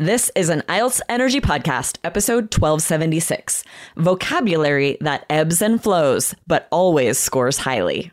This is an IELTS Energy Podcast, episode 1276 Vocabulary that ebbs and flows, but always scores highly.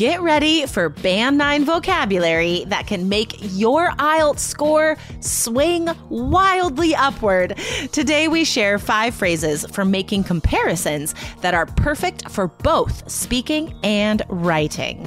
Get ready for Band 9 vocabulary that can make your IELTS score swing wildly upward. Today, we share five phrases for making comparisons that are perfect for both speaking and writing.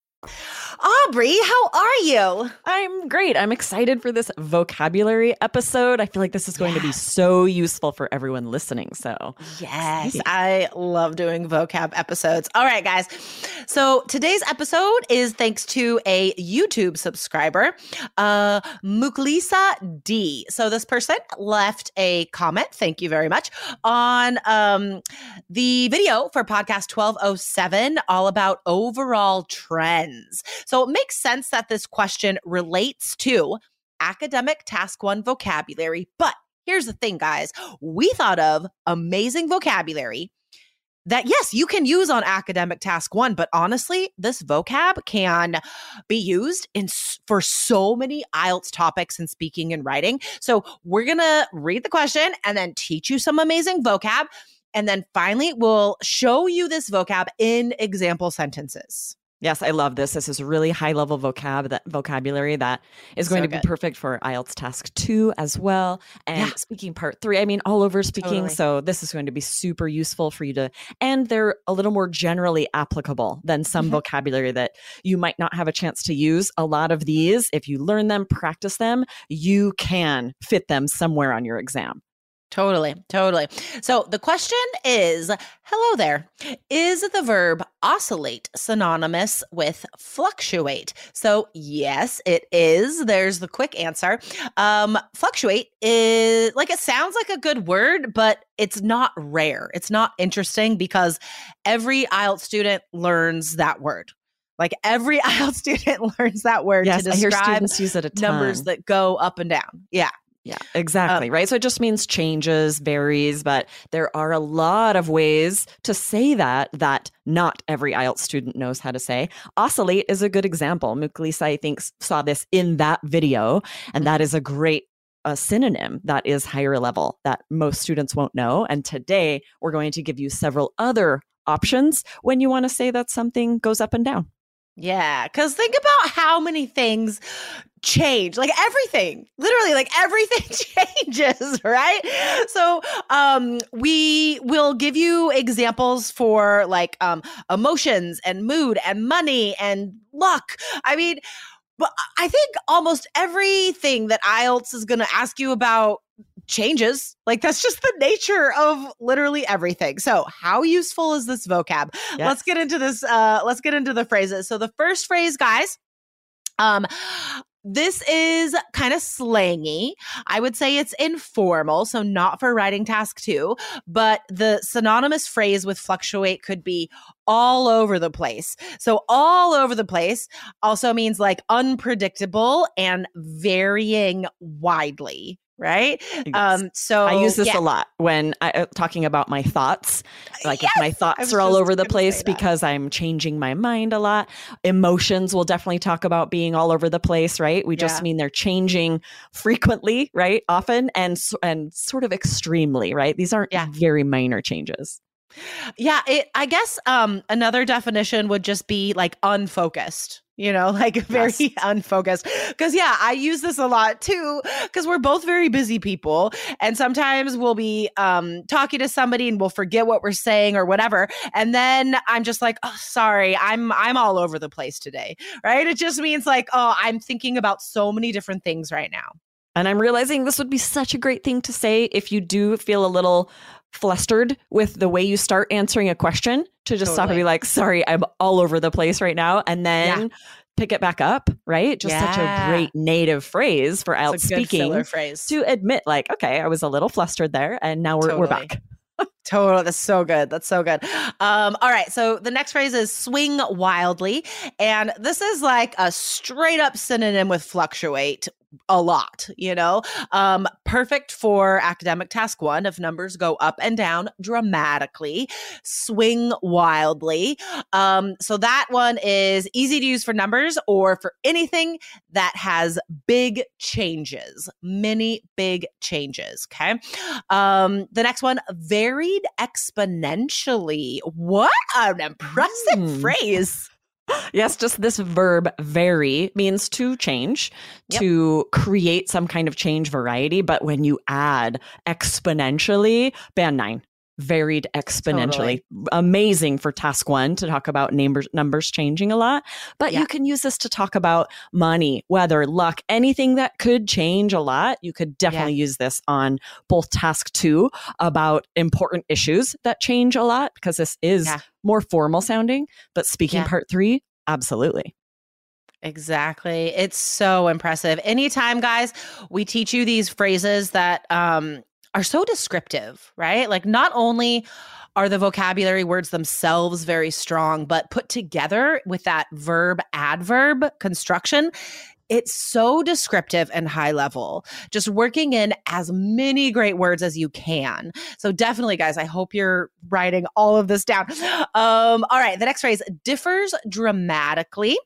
Aubrey, how are you? I'm great. I'm excited for this vocabulary episode. I feel like this is going yeah. to be so useful for everyone listening. So, yes, I love doing vocab episodes. All right, guys. So, today's episode is thanks to a YouTube subscriber, uh, Muklisa D. So, this person left a comment, thank you very much, on um, the video for podcast 1207, all about overall trends trends. So it makes sense that this question relates to academic task one vocabulary. But here's the thing, guys we thought of amazing vocabulary that yes you can use on academic task 1 but honestly this vocab can be used in for so many IELTS topics in speaking and writing so we're to read the question and then teach you some amazing vocab and then finally we'll show you this vocab in example sentences Yes, I love this. This is really high level vocab that vocabulary that is going so to good. be perfect for IELTS task two as well. And yeah. speaking part three, I mean all over speaking. Totally. So this is going to be super useful for you to and they're a little more generally applicable than some mm-hmm. vocabulary that you might not have a chance to use. A lot of these, if you learn them, practice them, you can fit them somewhere on your exam. Totally, totally. So the question is hello there. Is the verb oscillate synonymous with fluctuate? So, yes, it is. There's the quick answer. Um, fluctuate is like it sounds like a good word, but it's not rare. It's not interesting because every IELTS student learns that word. Like every IELTS student learns that word yes, to describe I hear students use it a ton. numbers that go up and down. Yeah. Yeah, exactly. Um, right. So it just means changes, varies, but there are a lot of ways to say that that not every IELTS student knows how to say. Oscillate is a good example. Muklisa, I think, saw this in that video, and that is a great a synonym that is higher level that most students won't know. And today we're going to give you several other options when you want to say that something goes up and down. Yeah, because think about how many things change like everything literally like everything changes right? So um we will give you examples for like um emotions and mood and money and luck. I mean but i think almost everything that ielts is going to ask you about changes. Like that's just the nature of literally everything. So, how useful is this vocab? Yes. Let's get into this uh let's get into the phrases. So, the first phrase, guys, um this is kind of slangy. I would say it's informal, so not for writing task two, but the synonymous phrase with fluctuate could be all over the place. So, all over the place also means like unpredictable and varying widely right? Um, so I use this yeah. a lot when I uh, talking about my thoughts. Like yes! if my thoughts are all over the place because I'm changing my mind a lot. Emotions will definitely talk about being all over the place, right? We just mean they're changing frequently, right? Often and and sort of extremely, right? These aren't yeah. very minor changes. Yeah, it I guess um another definition would just be like unfocused. You know, like very yes. unfocused. Cuz yeah, I use this a lot too cuz we're both very busy people and sometimes we'll be um talking to somebody and we'll forget what we're saying or whatever and then I'm just like, "Oh, sorry. I'm I'm all over the place today." Right? It just means like, "Oh, I'm thinking about so many different things right now." And I'm realizing this would be such a great thing to say if you do feel a little flustered with the way you start answering a question to just totally. stop and be like, sorry, I'm all over the place right now. And then yeah. pick it back up, right? Just yeah. such a great native phrase for out speaking phrase. to admit, like, okay, I was a little flustered there and now we're, totally. we're back. Totally. That's so good. That's so good. Um, all right. So the next phrase is swing wildly. And this is like a straight up synonym with fluctuate a lot, you know? Um, perfect for academic task one if numbers go up and down dramatically, swing wildly. Um, so that one is easy to use for numbers or for anything that has big changes, many big changes. Okay. Um, the next one, varied exponentially. What an impressive mm. phrase yes, just this verb vary means to change, yep. to create some kind of change variety. But when you add exponentially, band nine varied exponentially. Totally. Amazing for task one to talk about numbers numbers changing a lot. But yeah. you can use this to talk about money, weather, luck, anything that could change a lot. You could definitely yeah. use this on both task two about important issues that change a lot because this is yeah. more formal sounding. But speaking part three, absolutely. Exactly. It's so impressive. Anytime, guys, we teach you these phrases that um, are so descriptive, right? Like not only are the vocabulary words themselves very strong, but put together with that verb adverb construction, it's so descriptive and high level. Just working in as many great words as you can. So definitely, guys, I hope you're writing all of this down. Um, all right, the next phrase differs dramatically.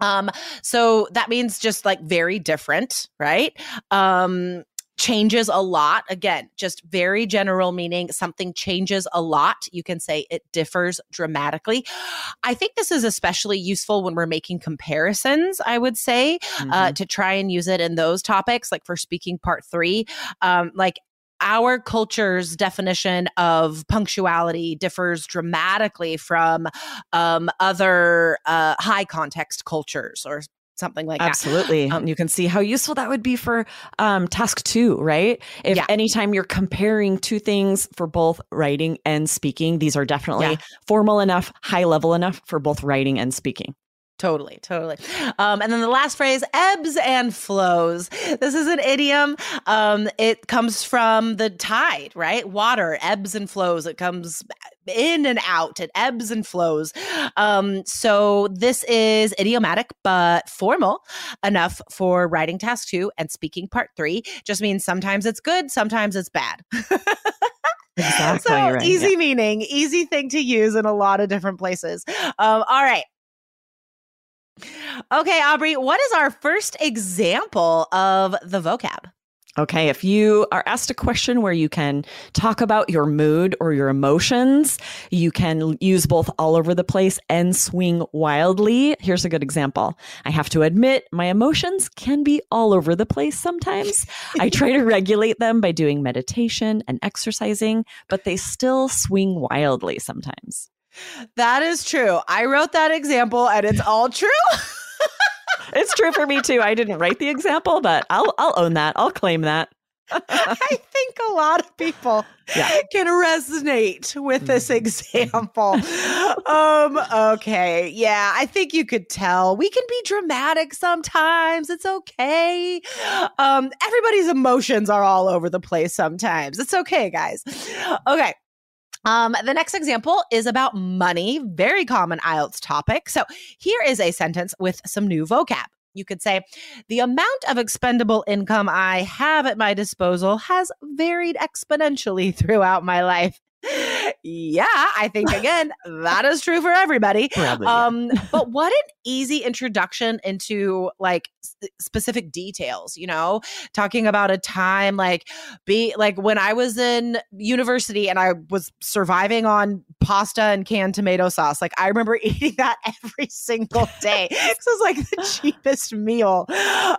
Um, so that means just like very different, right? Um, changes a lot. Again, just very general meaning something changes a lot. You can say it differs dramatically. I think this is especially useful when we're making comparisons, I would say, uh, mm-hmm. uh, to try and use it in those topics, like for speaking part three. Um, like our culture's definition of punctuality differs dramatically from um, other uh, high context cultures or something like Absolutely. that. Um, you can see how useful that would be for um, task two, right? If yeah. anytime you're comparing two things for both writing and speaking, these are definitely yeah. formal enough, high level enough for both writing and speaking. Totally, totally. Um, and then the last phrase, ebbs and flows. This is an idiom. Um, it comes from the tide, right? Water ebbs and flows. It comes in and out. It ebbs and flows. Um, so this is idiomatic, but formal enough for writing task two and speaking part three. Just means sometimes it's good, sometimes it's bad. Exactly. so right. easy yeah. meaning, easy thing to use in a lot of different places. Um, all right. Okay, Aubrey, what is our first example of the vocab? Okay, if you are asked a question where you can talk about your mood or your emotions, you can use both all over the place and swing wildly. Here's a good example. I have to admit, my emotions can be all over the place sometimes. I try to regulate them by doing meditation and exercising, but they still swing wildly sometimes. That is true. I wrote that example and it's all true. it's true for me too. I didn't write the example, but I'll I'll own that. I'll claim that. I think a lot of people yeah. can resonate with this mm-hmm. example. um, okay. Yeah, I think you could tell. We can be dramatic sometimes. It's okay. Um, everybody's emotions are all over the place sometimes. It's okay, guys. Okay. Um, the next example is about money, very common IELTS topic. So here is a sentence with some new vocab. You could say, the amount of expendable income I have at my disposal has varied exponentially throughout my life. Yeah, I think again that is true for everybody. Probably, yeah. Um, but what an easy introduction into like s- specific details. You know, talking about a time like be like when I was in university and I was surviving on pasta and canned tomato sauce. Like I remember eating that every single day. this was like the cheapest meal.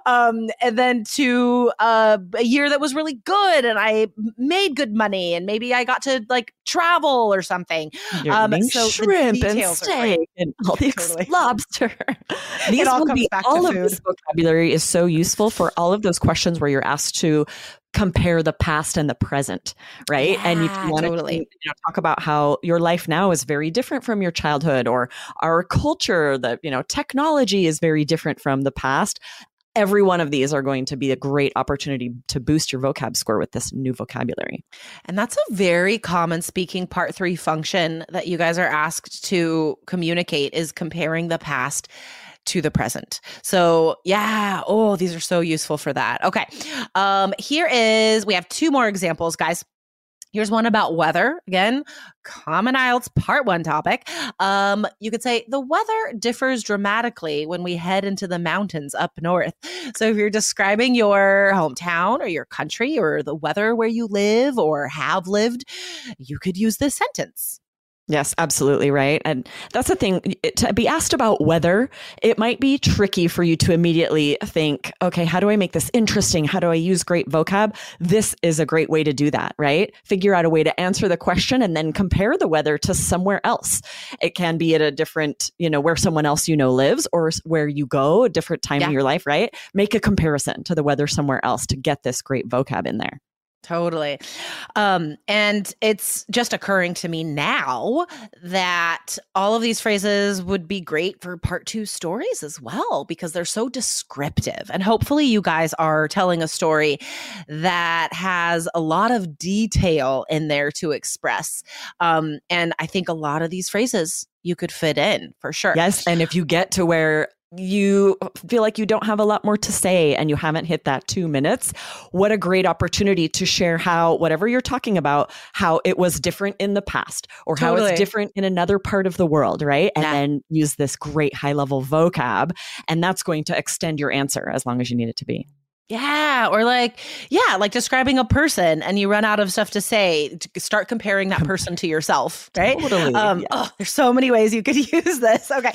Um, and then to uh, a year that was really good and I made good money and maybe I got to like travel or something. You're Um, so shrimp and details are great. steak and all the Totally. lobster. These all will comes be back to all of food. this vocabulary is so useful for all of those questions where you're asked to compare the past and the present, right? and if you want totally. to you know, talk about how your life now is very different from your childhood or our culture, the you know technology is very different from the past. Every one of these are going to be a great opportunity to boost your vocab score with this new vocabulary. And that's a very common speaking part three function that you guys are asked to communicate is comparing the past to the present. So yeah, oh, these are so useful for that. Okay. Um, here is we have two more examples, guys. Here's one about weather. Again, common IELTS part one topic. Um, you could say the weather differs dramatically when we head into the mountains up north. So if you're describing your hometown or your country or the weather where you live or have lived, you could use this sentence. Yes, absolutely right. And that's the thing. To be asked about weather, it might be tricky for you to immediately think, okay, how do I make this interesting? How do I use great vocab? This is a great way to do that, right? Figure out a way to answer the question and then compare the weather to somewhere else. It can be at a different, you know, where someone else you know lives or where you go, a different time Yeah. in your life, right? Make a comparison to the weather somewhere else to get this great vocab in there. Totally. Um, and it's just occurring to me now that all of these phrases would be great for part two stories as well, because they're so descriptive. And hopefully, you guys are telling a story that has a lot of detail in there to express. Um, and I think a lot of these phrases you could fit in for sure. Yes. And if you get to where you feel like you don't have a lot more to say and you haven't hit that two minutes, what a great opportunity to share how, whatever you're talking about, how it was different in the past or how it's different in another part of the world, right? And Yeah. then use this great high level vocab. And that's going to extend your answer as long as you need it to be. Yeah, or like, yeah, like describing a person and you run out of stuff to say, to start comparing that person to yourself, right? Totally, Um, yeah. oh, there's so many ways you could use this. Okay.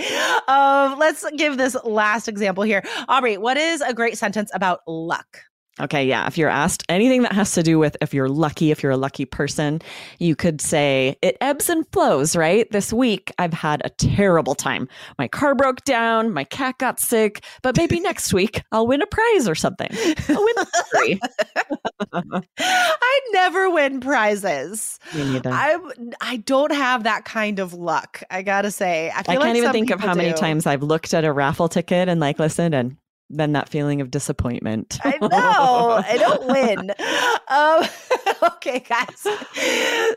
Um, let's give this last example here. Aubrey, what is a great sentence about luck? Okay, yeah. If you're asked anything that has to do with if you're lucky, if you're a lucky person, you could say it ebbs and flows, right? This week I've had a terrible time. My car broke down, my cat got sick, but maybe next week I'll win a prize or something. I'll win a lottery. I never win prizes. Me neither. I I don't have that kind of luck. I gotta say, I, I can't like even think of how many do. times I've looked at a raffle ticket and like listened and then that feeling of disappointment. I know. I don't win. Um, okay, guys.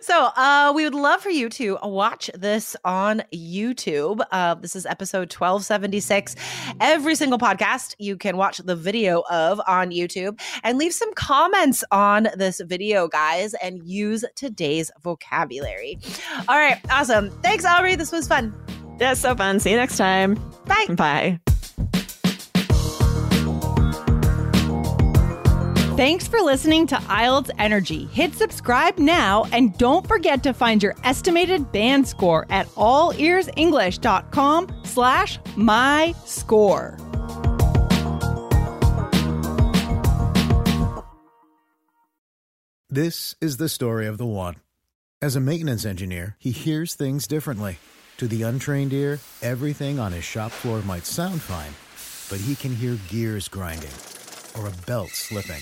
So uh, we would love for you to watch this on YouTube. Uh, this is episode 1276. Every single podcast you can watch the video of on YouTube and leave some comments on this video, guys, and use today's vocabulary. All right. Awesome. Thanks, Aubrey. This was fun. yeah, so fun. See you next time. Bye. Bye. Thanks for listening to IELTS Energy. Hit subscribe now and don't forget to find your estimated band score at allearsenglish.com slash my score. This is the story of the one. As a maintenance engineer, he hears things differently. To the untrained ear, everything on his shop floor might sound fine, but he can hear gears grinding or a belt slipping.